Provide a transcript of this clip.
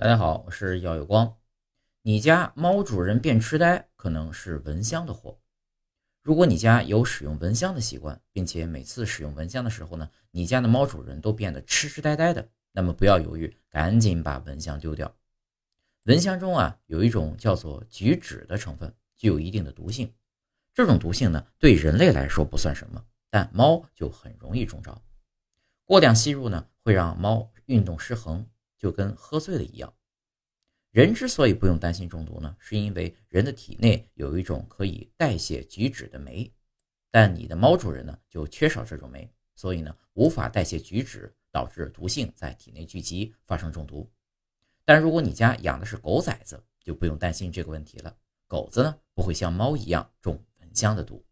大家好，我是耀有光。你家猫主人变痴呆，可能是蚊香的祸。如果你家有使用蚊香的习惯，并且每次使用蚊香的时候呢，你家的猫主人都变得痴痴呆呆的，那么不要犹豫，赶紧把蚊香丢掉。蚊香中啊有一种叫做菊酯的成分，具有一定的毒性。这种毒性呢对人类来说不算什么，但猫就很容易中招。过量吸入呢会让猫运动失衡。就跟喝醉了一样。人之所以不用担心中毒呢，是因为人的体内有一种可以代谢菊酯的酶，但你的猫主人呢就缺少这种酶，所以呢无法代谢菊酯，导致毒性在体内聚集，发生中毒。但如果你家养的是狗崽子，就不用担心这个问题了。狗子呢不会像猫一样中蚊香的毒。